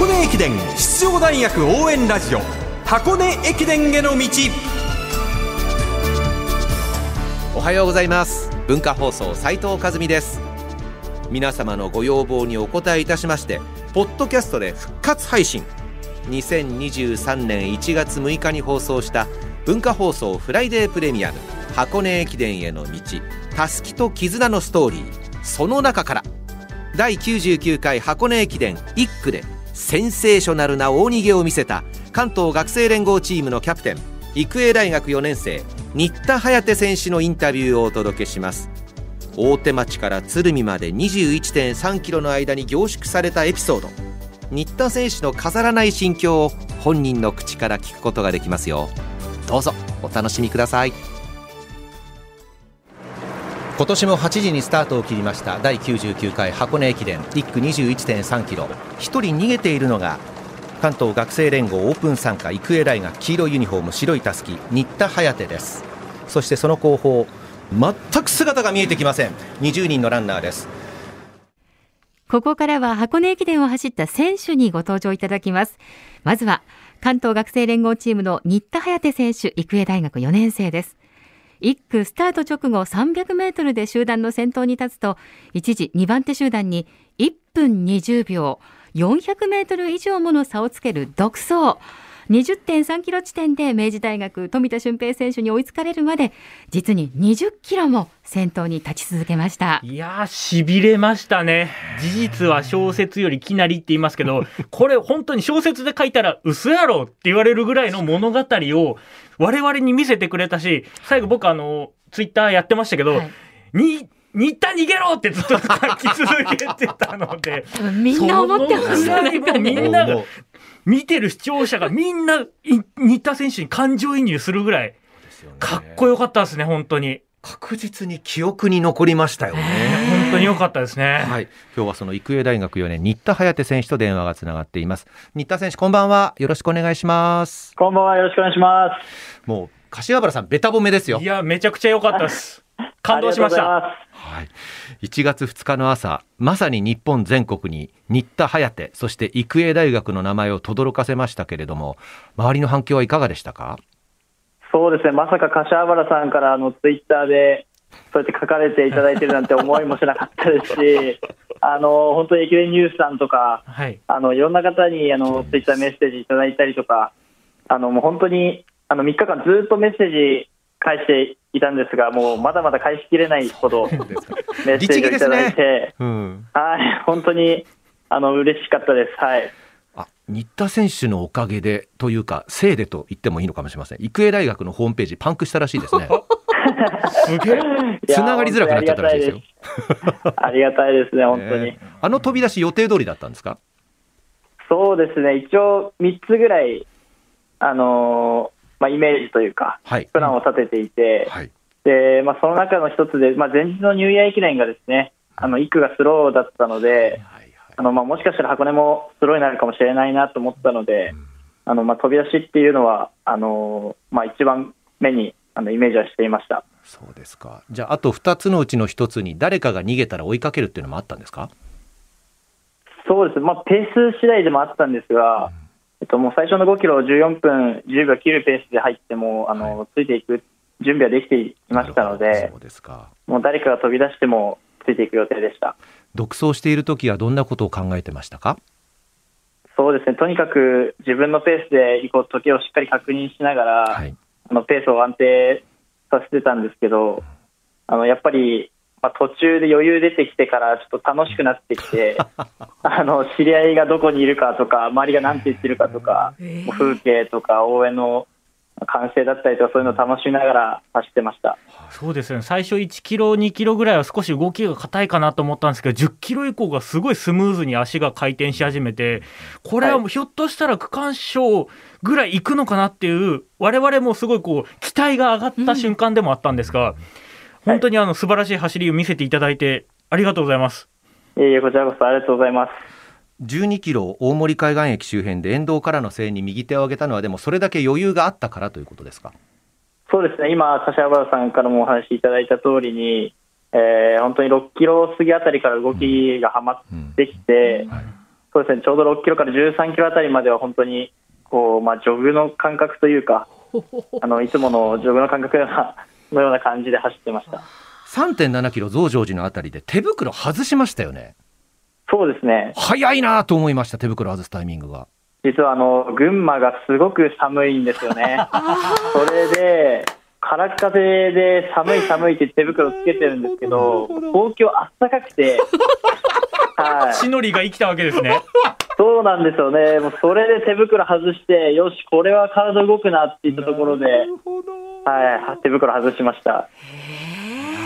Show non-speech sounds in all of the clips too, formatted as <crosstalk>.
箱根駅伝出場大学応援ラジオ箱根駅伝への道。おはようございます。文化放送斉藤和美です。皆様のご要望にお答えいたしましてポッドキャストで復活配信。2023年1月6日に放送した文化放送フライデープレミアム箱根駅伝への道。たすきと絆のストーリー。その中から。第99回箱根駅伝1区でセンセーショナルな大逃げを見せた関東学生連合チームのキャプテン育英大学4年生新田颯選手のインタビューをお届けします。大手町から鶴見まで21.3キロの間に凝縮されたエピソード。新田選手の飾らない心境を本人の口から聞くことができますよ。どうぞお楽しみください。今年も8時にスタートを切りました。第99回箱根駅伝。1区21.3キロ。1人逃げているのが関東学生連合オープン参加育英大学黄色いユニフォーム白いたすき新田颯です。そしてその後方全く姿が見えてきません。20人のランナーです。ここからは箱根駅伝を走った選手にご登場いただきます。まずは関東学生連合チームの新田颯選手育英大学4年生です。1区スタート直後300メートルで集団の先頭に立つと一時2番手集団に1分20秒400メートル以上もの差をつける独走。20.3キロ地点で明治大学富田俊平選手に追いつかれるまで実に20キロも先頭に立ち続けました。いやーしびれましたね。事実は小説よりきなりって言いますけど <laughs> これ本当に小説で書いたら嘘やろって言われるぐらいの物語を我々に見せてくれたし最後僕あのツイッターやってましたけど、はい、に新田逃げろってずっと書き続けてたのでみんな思ってましたね。みんなが見てる視聴者がみんな新田選手に感情移入するぐらいかっこよかったですね本当に。確実に記憶に残りましたよね。本当に良かったですね。はい。今日はその育英大学4年新田颯選手と電話がつながっています。新田選手こんばんは。よろしくお願いします。こんばんは。よろしくお願いします。もう柏原さんベタ褒めですよ。いやめちゃくちゃ良かったです。<laughs> 感動しました。はい。1月2日の朝、まさに日本全国に新田颯、そして育英大学の名前を轟かせましたけれども、周りの反響はいかがでしたか？そうですね、まさか柏原さんからあのツイッターで、そうやって書かれていただいてるなんて思いもしなかったですし、<laughs> あの本当に駅伝ニュースさんとか、はい、あのいろんな方にあのツイッターメッセージいただいたりとか、あのもう本当にあの3日間ずっとメッセージ返していたんですが、もうまだまだ返しきれないほど <laughs> メッセージをいただいて、ね。うん、はい本当にあの嬉しかったです。はい。新田選手のおかげでというか、せいでと言ってもいいのかもしれません、育英大学のホームページ、パンクしたらしいですね。<laughs> すげえ、つながりづらくなっちゃったらしいですよ。ありがたいです。ね、本当に。あの飛び出し、予定通りだったんですか？そうですね、一応3つぐらい、あのー、まあ、イメージというか、はい、プランを立てていて、はい、でまあ、その中の一つで、まあ、前日のニューイヤー駅伝がですね、あの1区がスローだったので、あのまあ、もしかしたら箱根もスローになるかもしれないなと思ったので、あのまあ、飛び出しっていうのは、あのまあ、一番目にあのイメージはしていました。そうですか、じゃあ、あと2つのうちの1つに、誰かが逃げたら追いかけるっていうのもあったんですか？そうです、まあ、ペース次第でもあったんですが、うん、えっと、もう最初の5キロ14分10秒切るペースで入っても、あの、はい、ついていく準備はできていましたので、そうですか。もう誰かが飛び出してもついていく予定でした。独走している時はどんなことを考えてましたか？そうですね。とにかく自分のペースで行こう時計をしっかり確認しながら、はい、あのペースを安定させてたんですけど、あのやっぱり、まあ、途中で余裕出てきてからちょっと楽しくなってきて <laughs> あの知り合いがどこにいるかとか周りが何て言ってるかとか、<laughs> 風景とか応援の完成だったりとかそういうのを楽しみながら走ってました。そうですね。最初1キロ2キロぐらいは少し動きが硬いかなと思ったんですけど10キロ以降がすごいスムーズに足が回転し始めてこれはひょっとしたら区間賞ぐらい行くのかなっていう我々もすごいこう期待が上がった瞬間でもあったんですが、うん、本当にあの素晴らしい走りを見せていただいてありがとうございます。いえいえこちらこそありがとうございます。12キロ大森海岸駅周辺で沿道からの声援に右手を挙げたのは、でもそれだけ余裕があったからということですか？そうですね、今、柏原さんからもお話しいただいた通りに、えー、本当に6キロ過ぎあたりから動きがはまってきて、そうですね、ちょうど6キロから13キロあたりまでは本当にこう、まあ、ジョグの感覚というか、あのいつものジョグの感覚のような感じで走ってました3.7キロ増上寺のあたりで手袋外しましたよね。そうですね早いなと思いました、手袋外すタイミングが。実はあの群馬がすごく寒いんですよね。それで空っ風で寒い寒いって手袋つけてるんですけど、東京あったかくて、<laughs> はい、しのりが生きたわけですね。そうなんですよね。もうそれで手袋外して、よし、これは体動くなって言ったところで、はい、手袋外しました。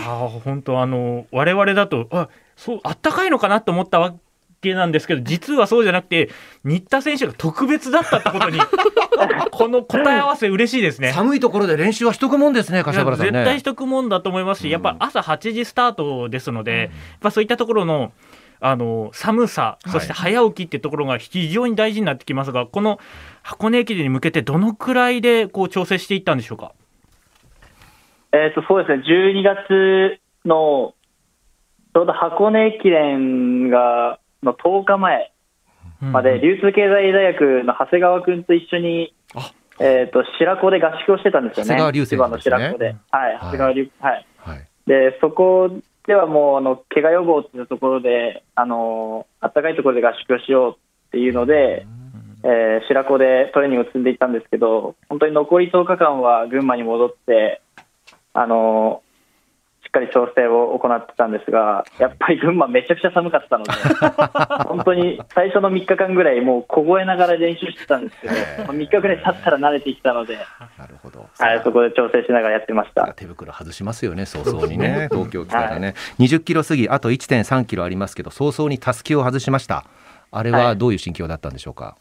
あ本当あの我々だとあそうあったかいのかなと思ったわけなんですけど実はそうじゃなくて新田選手が特別だったってことに <laughs> この答え合わせ嬉しいですね。寒いところで練習はしとくもんですね柏原さん、ね、絶対しとくもんだと思いますし、やっぱ朝8時スタートですので、うん、やっぱそういったところのあの寒さ、そして早起きっていうところが非常に大事になってきますが、はい、この箱根駅伝に向けて、どのくらいでこう調整していったんでしょうか？えーと、そうですね、12月のちょうど箱根駅伝がの10日前まで、流通経済大学の長谷川君と一緒に、えーと、白子で合宿をしてたんですよね、千葉の白子で。はい、長谷川流、はい、はい、でそこではもうあの怪我予防っていうところで、あの暖かいところで合宿をしようっていうので、えー、白子でトレーニングを積んでいったんですけど、本当に残り10日間は群馬に戻って、あのしっかり調整を行ってたんですが、やっぱり群馬、<laughs> めちゃくちゃ寒かったので、<laughs> 本当に最初の3日間ぐらい、もう凍えながら練習してたんですけど、3日ぐらい経ったら慣れてきたので、なるほど。はい、そこで調整しながらやってました。手袋外しますよね、早々にね、東京来たらね、はい、20キロ過ぎ、あと1.3キロありますけど、早々にたすきを外しました、あれはどういう心境だったんでしょうか？はい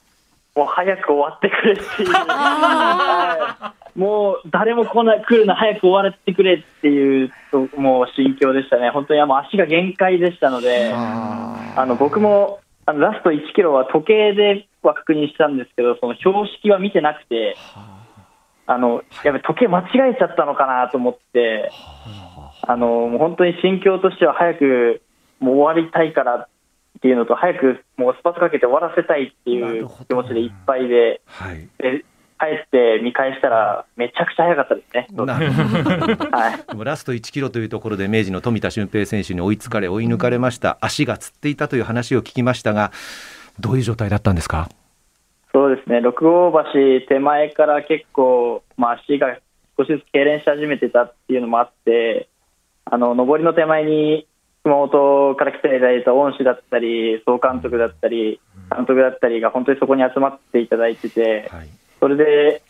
もう早く終わってくれっていう、はい、もう誰も来ない来るの早く終わってくれっていうもう心境でしたね、本当にもう足が限界でしたので、あの僕もあのラスト1キロは時計では確認したんですけど、その標識は見てなくて、あ。のやっぱ時計間違えちゃったのかなと思って、あ。のもう本当に心境としては早くもう終わりたいからっていうのと、早くもうスパートかけて終わらせたいっていう気持ちでいっぱいで、はい、で帰って見返したら、めちゃくちゃ早かったですね。はい、ラスト1キロというところで、明治の富田俊平選手に追いつかれ、追い抜かれました、足がつっていたという話を聞きましたが、どういう状態だったんですか？そうですね、六郷橋手前から結構、まあ、足が少しずつ痙攣し始めてたっていうのもあって、あの上りの手前に熊本から来ていただいた恩師だったり、総監督だったり、監督だったりが本当にそこに集まっていただいてて、はい、それで、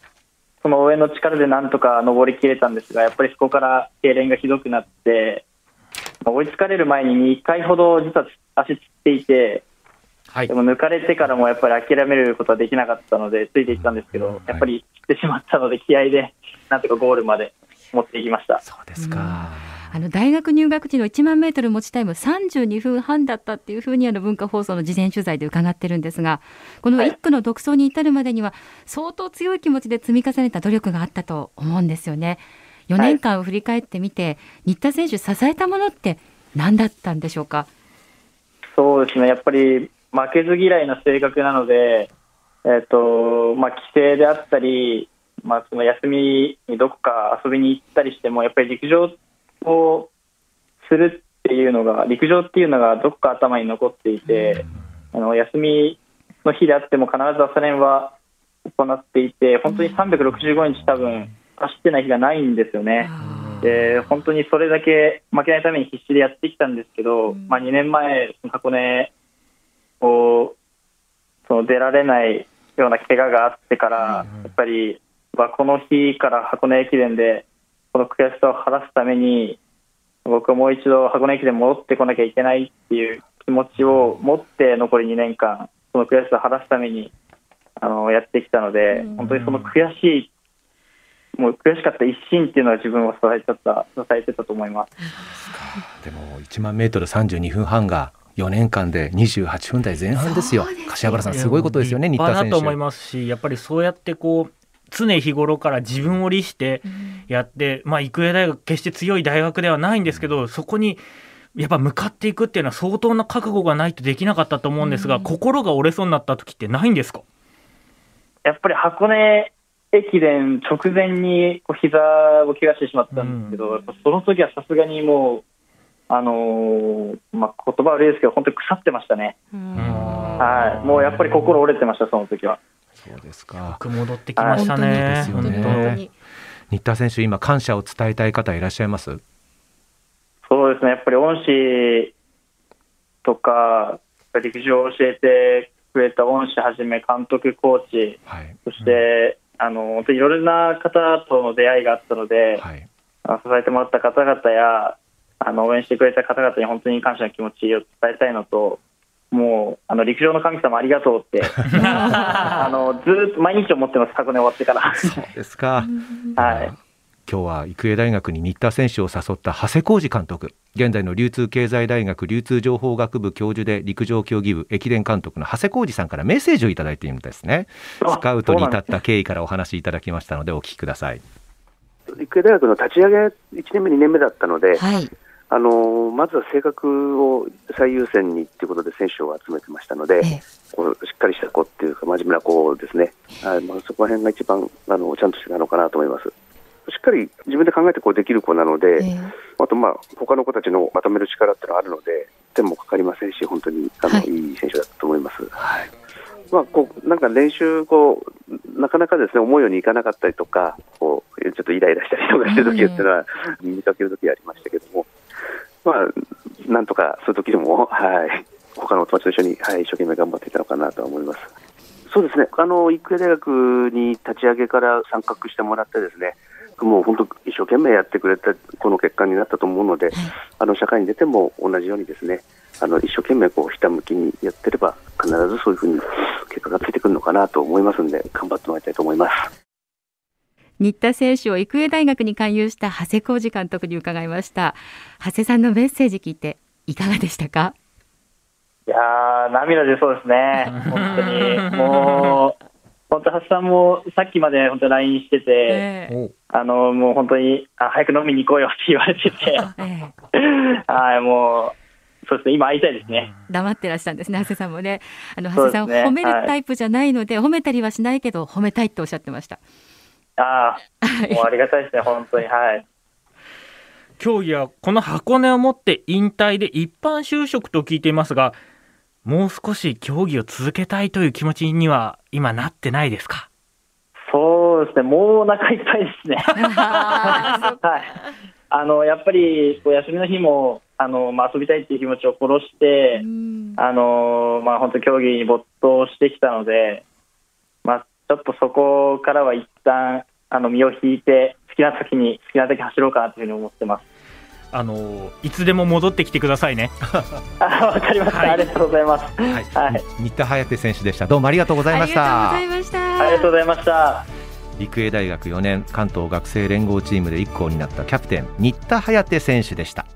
その応援の力でなんとか登りきれたんですが、やっぱりそこから痙攣がひどくなって、追いつかれる前に2回ほど実は足つっていて、はい、でも抜かれてからもやっぱり諦めることはできなかったので、ついていったんですけど、やっぱり切ってしまったので、気合でなんとかゴールまで持っていきました。そうですか、あの大学入学時の1万メートル持ちタイム32分半だったっていうふうにあの文化放送の事前取材で伺ってるんですがこの1区の独走に至るまでには相当強い気持ちで積み重ねた努力があったと思うんですよね。4年間を振り返ってみて、はい、新田選手支えたものって何だったんでしょうか？そうですね。やっぱり負けず嫌いな性格なので、えーとまあ、帰省であったり、まあ、その休みにどこか遊びに行ったりしてもやっぱり陸上をするっていうのが陸上っていうのがどこか頭に残っていて、あの休みの日であっても必ず朝練は行っていて本当に365日多分走ってない日がないんですよね。で本当にそれだけ負けないために必死でやってきたんですけど、まあ、2年前、箱根をその出られないような怪我があってから、やっぱり、まあ、この日から箱根駅伝でこの悔しさを晴らすために僕はもう一度箱根駅伝戻ってこなきゃいけないっていう気持ちを持って残り2年間その悔しさを晴らすためにあのやってきたので本当にその悔しいもう悔しかった一心っていうのは自分を支えちゃった支えてたと思います。でも1万メートル32分半が4年間で28分台前半ですよ、柏原さん、すごいことですよね、新田選手。と思いますし、やっぱりそうやってこう常日頃から自分を律してやって、まあ、育英大学決して強い大学ではないんですけどそこにやっぱ向かっていくっていうのは相当な覚悟がないとできなかったと思うんですが、うん、心が折れそうになった時ってないんですか？やっぱり箱根駅伝直前にこう膝を怪我してしまったんですけど、うん、その時はさすがにもう、あのー、まあ、言葉悪いですけど、本当に腐ってましたね、はい、もうやっぱり心折れてました、その時は。そうですか。戻ってきましたね。本当に本当に。新田選手、今、感謝を伝えたい方いらっしゃいます？そうですね、やっぱり恩師とか、陸上を教えてくれた恩師はじめ、監督、コーチ、はい、そして、うん、あの本当にいろいろな方との出会いがあったので、はい、支えてもらった方々や、あの応援してくれた方々に本当に感謝の気持ちを伝えたいのと、もうあの陸上の神様ありがとうって。<laughs> あのずっと毎日思ってます、箱根終わってから。そうですか、はい。今日は育英大学に新田選手を誘った長谷浩二監督。現在の流通経済大学流通情報学部教授で陸上競技部駅伝監督の長谷浩二さんからメッセージをいただいているんですね。スカウトに至った経緯からお話しいただきましたのでお聞きください。育英大学の立ち上げ1年目2年目だったので、はい、あのまずは性格を最優先にということで選手を集めてましたので、ええ、こうしっかりした子っていうか、真面目な子ですね、はいまあ、そこら辺が一番あのちゃんとしてたのかなと思います。しっかり自分で考えてこうできる子なので、えあと、まあ他の子たちのまとめる力っていうのがあるので、手もかかりませんし、本当にあの、はい、いい選手だと思います。はい。まあ、こうなんか練習こう、なかなかですね思うようにいかなかったりとか、こうちょっとイライラしたりとかしてる時っていうのは、見かける時ありましたけども、まあ、なんとかそういう時でも、<laughs> はい、他の友達と一緒に、はい、一生懸命頑張っていたのかなと思います。そうですね、あの育英大学に立ち上げから参画してもらってですね、もう本当、一生懸命やってくれたこの結果になったと思うので、はい、あの社会に出ても同じようにですね、あの一生懸命こうひたむきにやってれば、必ずそういうふうに結果がついてくるのかなと思いますので、頑張ってもらいたいと思います。新田選手を育英大学に勧誘した長谷浩二監督に伺いました。長谷さんのメッセージ聞いていかがでしたか？いや涙出そうですね。本当に。<laughs> もう本当、橋さんもさっきまで本当 LINE してて、えー、あのもう本当にあ早く飲みに行こうよって言われてて、<laughs> えー、はいもうそうですね、今会いたいですね。黙ってらしたんですね、長谷さんもね。あの長谷さん、ね、褒めるタイプじゃないので、はい、褒めたりはしないけど、褒めたいっておっしゃってました。ああ、もうありがたいですね、本当に、はい。競技はこの箱根をもって引退で一般就職と聞いていますが、もう少し競技を続けたいという気持ちには今なってないですか？そうですね、もうお腹いっぱいですね。<laughs> はい、あのやっぱりこう休みの日もあの、まあ、遊びたいっていう気持ちを殺して、あのまあ、本当、競技に没頭してきたので、まあ、ちょっとそこからは一旦あの身を引いて好きな時に好きな時走ろうかなというふうに思ってます。あのいつでも戻ってきてくださいね。あ、<laughs> わかりました、はい、ありがとうございます。はい、はい、新田颯選手でした。どうもありがとうございました。ありがとうございました。陸営大学4年関東学生連合チームで一校になったキャプテン新田颯選手でした。